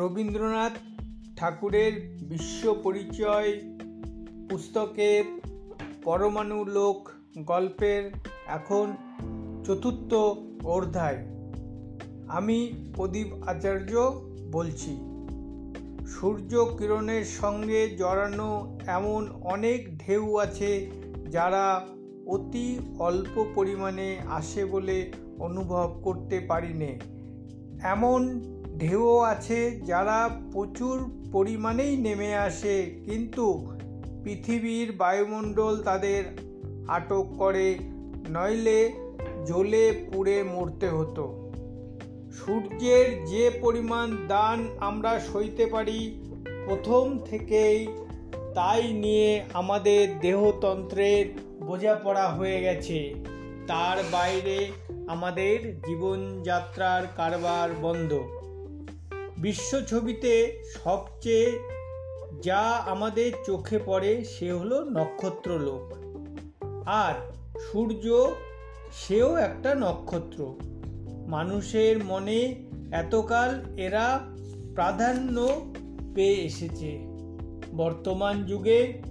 রবীন্দ্রনাথ ঠাকুরের বিশ্ব পরিচয় পুস্তকের পরমাণু লোক গল্পের এখন চতুর্থ অধ্যায়। আমি প্রদীপ আচার্য বলছি, সূর্য কিরণের সঙ্গে জড়ানো এমন অনেক ঢেউ আছে যারা অতি অল্প পরিমাণে আসে বলে অনুভব করতে পারি নে এমন ঢেউও আছে, যারা প্রচুর পরিমাণেই নেমে আসে, কিন্তু পৃথিবীর বায়ুমণ্ডল তাদের আটক করে। নইলে জ্বলে পুড়ে মরতে হতো। সূর্যের যে পরিমাণ দান আমরা সইতে পারি, প্রথম থেকেই তাই নিয়ে আমাদের দেহতন্ত্রের বোঝাপড়া হয়ে গেছে। তার বাইরে আমাদের জীবনযাত্রার কারবার বন্ধ। বিশ্ব ছবিতে সবচেয়ে যা আমাদের চোখে পড়ে সে হলো নক্ষত্রলোক। আর সূর্য, সেও একটা নক্ষত্র। মানুষের মনে এতকাল এরা প্রাধান্য পেয়ে এসেছে। বর্তমান যুগে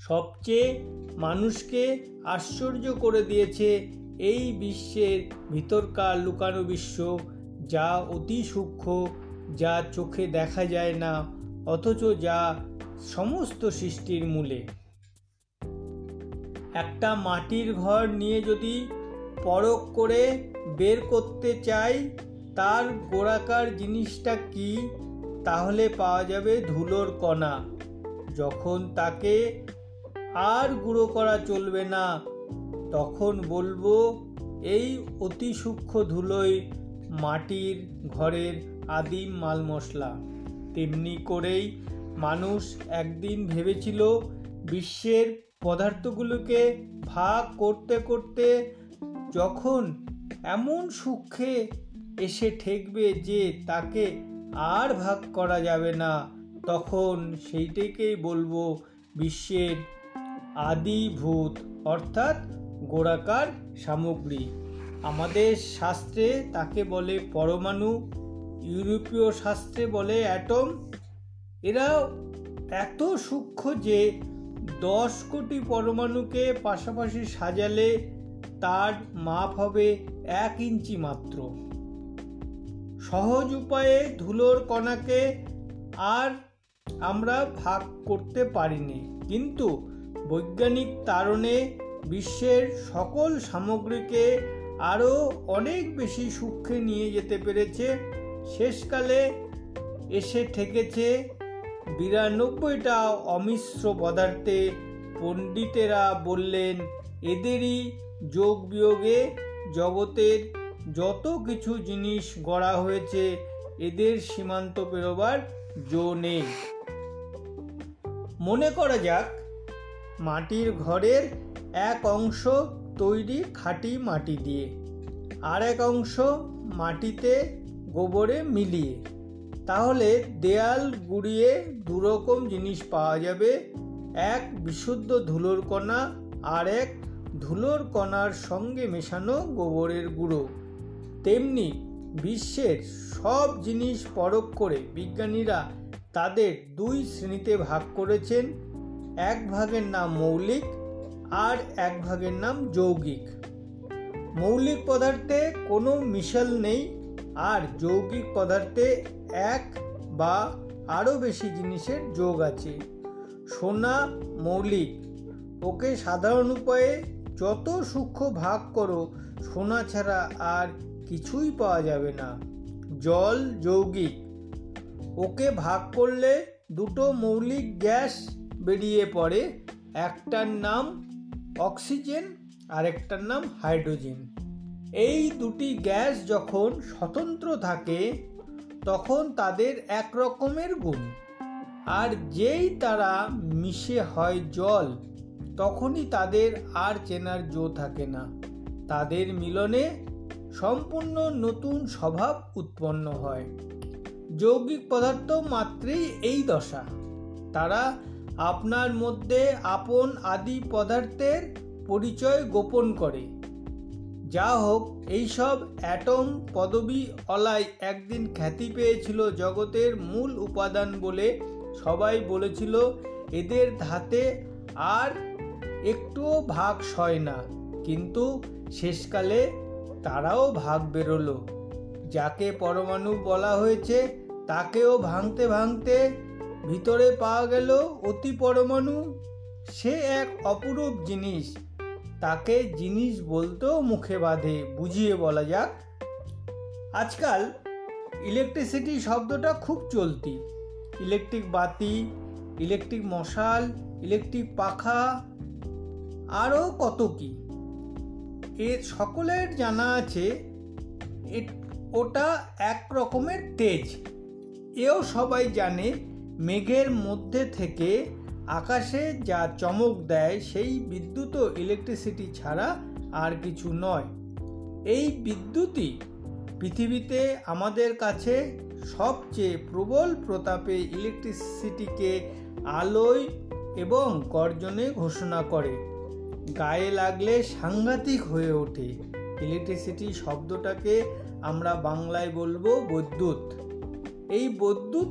সবচেয়ে মানুষকে আশ্চর্য করে দিয়েছে এই বিশ্বের ভিতরকার লুকানো বিশ্ব, যা অতি সূক্ষ্ম যা চোখে দেখা যায় না, অথচ যা সমস্ত সৃষ্টির মূলে। একটা মাটির ঘর নিয়ে যদি পরক করে বের করতে চাই, তার গোড়াকার জিনিসটা কি? তাহলে পাওয়া যাবে ধুলোর কণা। যখন তাকে আর গুঁড়ো করা চলবে না, তখন বলব, এই অতি সূক্ষ্ম ধুলোই মাটির ঘরের আদিম মাল মশলা। তেমনি করেই মানুষ একদিন ভেবেছিল বিশ্বের পদার্থগুলোকে ভাগ করতে করতে যখন এমন সূক্ষ্মে এসে ঠেকবে যে তাকে আর ভাগ করা যাবে না, তখন সেইটাকেই বলব বিশ্বের আদিভূত, অর্থাৎ গোড়াকার সামগ্রী। আমাদের শাস্ত্রে তাকে বলে পরমাণু। ইউরোপীয় শাস্ত্রে বলে অ্যাটম এরা এত সূক্ষ্ম যে দশ কোটি পরমাণুকে পাশাপাশি সাজালে তার মাপ হবে এক ইঞ্চি মাত্র। সহজ উপায়ে ধুলোর কণাকে আর আমরা ভাগ করতে পারিনি। কিন্তু বৈজ্ঞানিক তারণে বিশ্বের সকল সামগ্রীকে আরও অনেক বেশি সূক্ষ্মে নিয়ে যেতে পেরেছে শেষকালে এসে ঠেকেছে বিরানব্বইটা অমিশ্র পদার্থে। পণ্ডিতেরা বললেন, এদেরই যোগ বিয়োগে জগতের যত কিছু জিনিস গড়া হয়েছে, এদের সীমান্ত পেরোবার জো নেই। মনে করা যাক, মাটির ঘরের এক অংশ তৈরি খাঁটি মাটি দিয়ে, আর এক অংশ মাটিতে গোবরে মিলিয়ে। তাহলে দেয়াল গুড়িয়ে দুরকম জিনিস পাওয়া যাবে। এক বিশুদ্ধ ধুলোর কণা আর এক ধুলোর কণার সঙ্গে মেশানো গোবরের গুঁড়ো। তেমনি বিশ্বের সব জিনিস পরখ করে বিজ্ঞানীরা তাদের দুই শ্রেণীতে ভাগ করেছেন। এক ভাগের নাম মৌলিক আর এক ভাগের নাম যৌগিক। মৌলিক পদার্থে কোনো মিশাল নেই। আর যৌগিক পদার্থে এক বা আরও বেশি জিনিসের যোগ আছে। সোনা মৌলিক, ওকে সাধারণ উপায়ে যত সূক্ষ্ম ভাগ করো, সোনা ছাড়া আর কিছুই পাওয়া যাবে না। জল যৌগিক, ওকে ভাগ করলে দুটো মৌলিক গ্যাস বেরিয়ে পড়ে, একটার নাম অক্সিজেন আর একটার নাম হাইড্রোজেন। এই দুটি গ্যাস যখন স্বতন্ত্র থাকে, তখন তাদের এক রকমের গুণ। আর যেই তারা মিশে হয় জল, তখনই তাদের আর চেনার জো থাকে না। তাদের মিলনে সম্পূর্ণ নতুন স্বভাব উৎপন্ন হয়। যৌগিক পদার্থ মাত্রেই এই দশা। তারা আপনার মধ্যে আপন আদি পদার্থের পরিচয় গোপন করে। যা হোক এইসব অ্যাটম পদবী অলাই একদিন খ্যাতি পেয়েছিল জগতের মূল উপাদান বলে সবাই বলেছিল, এদের ধাতে আর একটুও ভাগ সয় না। কিন্তু শেষকালে তারাও ভাগ বেরোলো। যাকে পরমাণু বলা হয়েছে, তাকেও ভাঙতে ভাঙতে ভিতরে পাওয়া গেল অতি পরমাণু। সে এক অপরূপ জিনিস। তাকে জিনিস বলতেও মুখে বাঁধে, বুঝিয়ে বলা যাক। আজকাল ইলেকট্রিসিটি শব্দটা খুব চলতি। ইলেকট্রিক বাতি ইলেকট্রিক মশাল ইলেকট্রিক পাখা, আরও কত কি। এ সকলের জানা আছে ওটা এক রকমের তেজ। এও সবাই জানে, মেঘের মধ্যে থেকে আকাশে যা চমক দেয় সেই বিদ্যুৎ ও ইলেকট্রিসিটি ছাড়া আর কিছু নয়। এই বিদ্যুৎই পৃথিবীতে আমাদের কাছে সবচেয়ে প্রবল প্রতাপে ইলেকট্রিসিটিকে আলোয় এবং গর্জনে ঘোষণা করে। গায়ে লাগলে সাংঘাতিক হয়ে ওঠে। ইলেকট্রিসিটি শব্দটাকে আমরা বাংলায় বলব বৈদ্যুৎ। এই বৈদ্যুৎ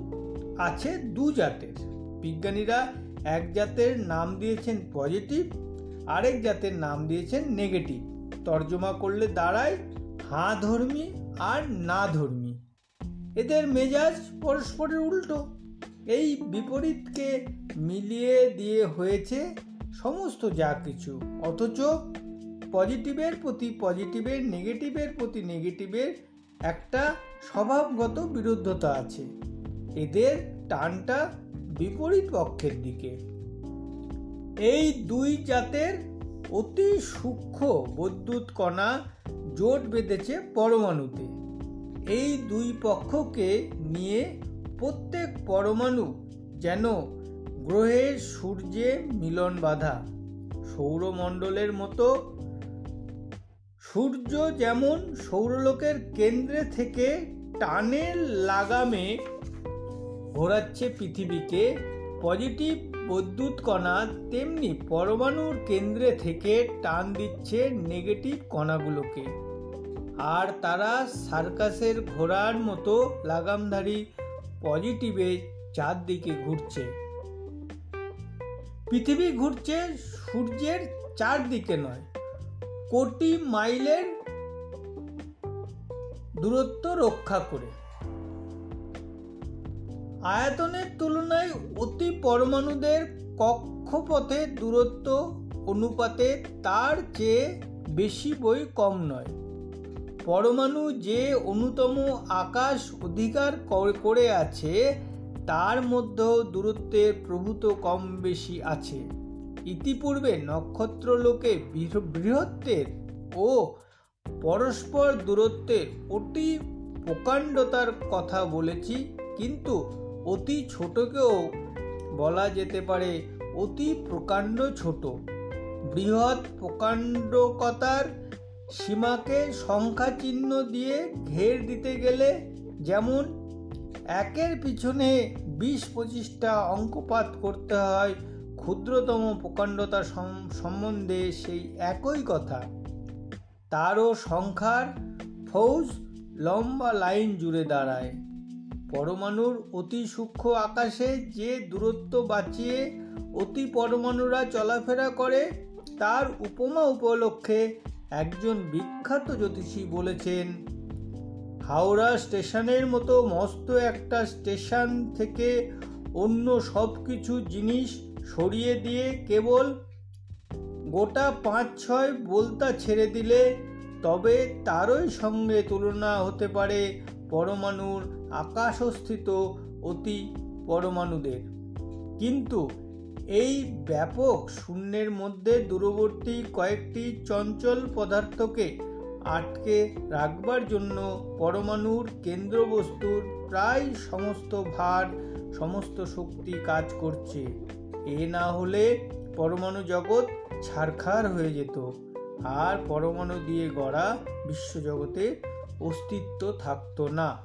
আছে দু জাতের। বিজ্ঞানীরা এক জাতের নাম দিয়েছেন পজিটিভ, আরেক জাতের নাম দিয়েছেন নেগেটিভ। তর্জমা করলে দাঁড়ায় হাঁ ধর্মী আর না ধর্মী এদের মেজাজ পরস্পরের উল্টো। এই বিপরীতকে মিলিয়ে দিয়ে হয়েছে সমস্ত যা কিছু। অথচ পজিটিভের প্রতি পজিটিভের, নেগেটিভের প্রতি নেগেটিভের একটা স্বভাবগত বিরুদ্ধতা আছে। এদের টানটা বিপরীত পক্ষের দিকে। এই দুই জাতের অতি সূক্ষ্ম বৈদ্যুৎ কণা জোট বেঁধেছে পরমাণুতে। এই দুই পক্ষকে নিয়ে প্রত্যেক পরমাণু যেন গ্রহের সূর্যে মিলন বাধা। সৌরমণ্ডলের মতো সূর্য যেমন সৌরলোকের কেন্দ্রে থেকে টানের লাগামে ঘোরাচ্ছে পৃথিবীকে। পজিটিভ বৈদ্যুৎ কণা তেমনি পরমাণুর কেন্দ্রে থেকে টান দিচ্ছে নেগেটিভ কণাগুলোকে। আর তারা সার্কাসের ঘোড়ার মতো লাগামধারী পজিটিভে চারদিকে ঘুরছে। পৃথিবী ঘুরছে সূর্যের চারদিকে নয়, কোটি মাইলের দূরত্ব রক্ষা করে। আয়তনের তুলনায় অতি পরমাণুদের কক্ষপথে দূরত্ব অনুপাতে তার চেয়ে বেশি বই কম নয়। পরমাণু যে অন্যতম আকাশ অধিকার করে আছে, তার মধ্যেও দূরত্বের প্রভূত কম বেশি আছে। ইতিপূর্বে নক্ষত্রলোকে বৃহত্বের ও পরস্পর দূরত্বের অতি প্রকাণ্ডতার কথা বলেছি, কিন্তু অতি ছোটকেও বলা যেতে পারে অতি প্রকাণ্ড ছোট। বৃহৎ প্রকাণ্ডকতার সীমাকে সংখ্যা চিহ্ন দিয়ে ঘের দিতে গেলে যেমন একের পিছনে বিশ পঁচিশটা অঙ্কপাত করতে হয়, ক্ষুদ্রতম প্রকাণ্ডতা সম্বন্ধে সেই একই কথা। তারও সংখ্যার ফৌজ লম্বা লাইন জুড়ে দাঁড়ায়। পরমাণুর অতি সূক্ষ্ম আকাশে যে দূরত্ব বাঁচিয়ে অতি পরমাণুরা চলাফেরা করে, তার উপমা উপলক্ষে একজন বিখ্যাত জ্যোতিষী বলেছেন, হাওড়া স্টেশনের মতো মস্ত একটা স্টেশন থেকে অন্য সব কিছু জিনিস সরিয়ে দিয়ে কেবল গোটা পাঁচ ছয় বলতা ছেড়ে দিলে তবে তারই সঙ্গে তুলনা হতে পারে পরমাণুর আকাশস্থিত অতি পরমাণুদের। কিন্তু এই ব্যাপক শূন্যের মধ্যে দূরবর্তী কয়েকটি চঞ্চল পদার্থকে আটকে রাখবার জন্য পরমাণুর কেন্দ্রবস্তুর প্রায় সমস্ত ভার, সমস্ত শক্তি কাজ করছে। এ না হলে পরমাণু জগৎ ছারখার হয়ে যেত আর পরমাণু দিয়ে গড়া বিশ্বজগতে অস্তিত্ব থাকতো না।